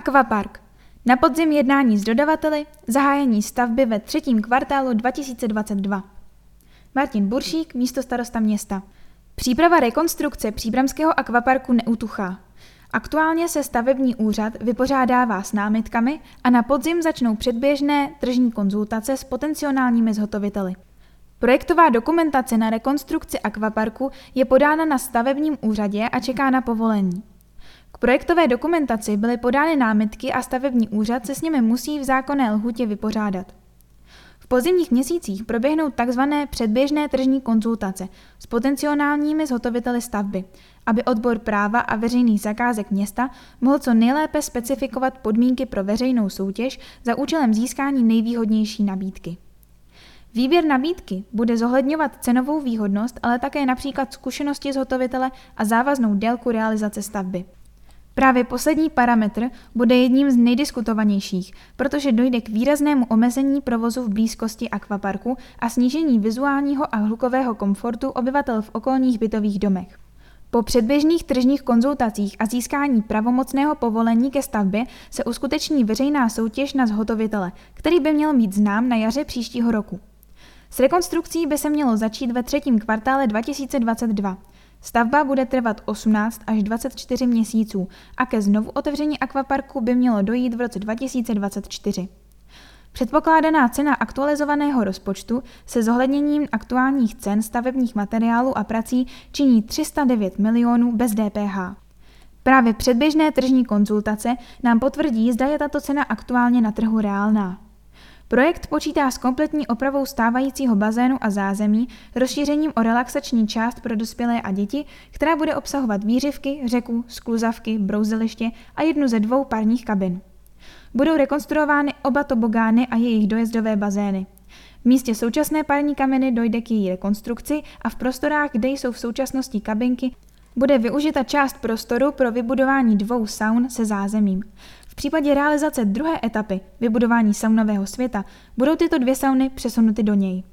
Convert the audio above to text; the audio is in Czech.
Aquapark. Na podzim jednání s dodavateli, zahájení stavby ve třetím kvartálu 2022. Martin Buršík, místo starosta města. Příprava rekonstrukce příbramského akvaparku neutuchá. Aktuálně se stavební úřad vypořádává s námitkami a na podzim začnou předběžné tržní konzultace s potenciálními zhotoviteli. Projektová dokumentace na rekonstrukci akvaparku je podána na stavebním úřadě a čeká na povolení. K projektové dokumentaci byly podány námitky a stavební úřad se s nimi musí v zákonné lhutě vypořádat. V pozimních měsících proběhnou tzv. předběžné tržní konzultace s potenciálními zhotoviteli stavby, aby odbor práva a veřejných zakázek města mohl co nejlépe specifikovat podmínky pro veřejnou soutěž za účelem získání nejvýhodnější nabídky. Výběr nabídky bude zohledňovat cenovou výhodnost, ale také například zkušenosti zhotovitele a závaznou délku realizace stavby. Právě poslední parametr bude jedním z nejdiskutovanějších, protože dojde k výraznému omezení provozu v blízkosti akvaparku a snížení vizuálního a hlukového komfortu obyvatel v okolních bytových domech. Po předběžných tržních konzultacích a získání pravomocného povolení ke stavbě se uskuteční veřejná soutěž na zhotovitele, který by měl být znám na jaře příštího roku. S rekonstrukcí by se mělo začít ve třetím kvartále 2022. Stavba bude trvat 18 až 24 měsíců a ke znovu otevření akvaparku by mělo dojít v roce 2024. Předpokládaná cena aktualizovaného rozpočtu se zohledněním aktuálních cen stavebních materiálů a prací činí 309 milionů bez DPH. Právě předběžné tržní konzultace nám potvrdí, zda je tato cena aktuálně na trhu reálná. Projekt počítá s kompletní opravou stávajícího bazénu a zázemí, rozšířením o relaxační část pro dospělé a děti, která bude obsahovat výřivky, řeku, skluzavky, brouzeliště a jednu ze dvou parních kabin. Budou rekonstruovány oba tobogány a jejich dojezdové bazény. V místě současné parní kameny dojde k její rekonstrukci a v prostorách, kde jsou v současnosti kabinky, bude využita část prostoru pro vybudování dvou saun se zázemím. V případě realizace druhé etapy vybudování saunového světa budou tyto dvě sauny přesunuty do něj.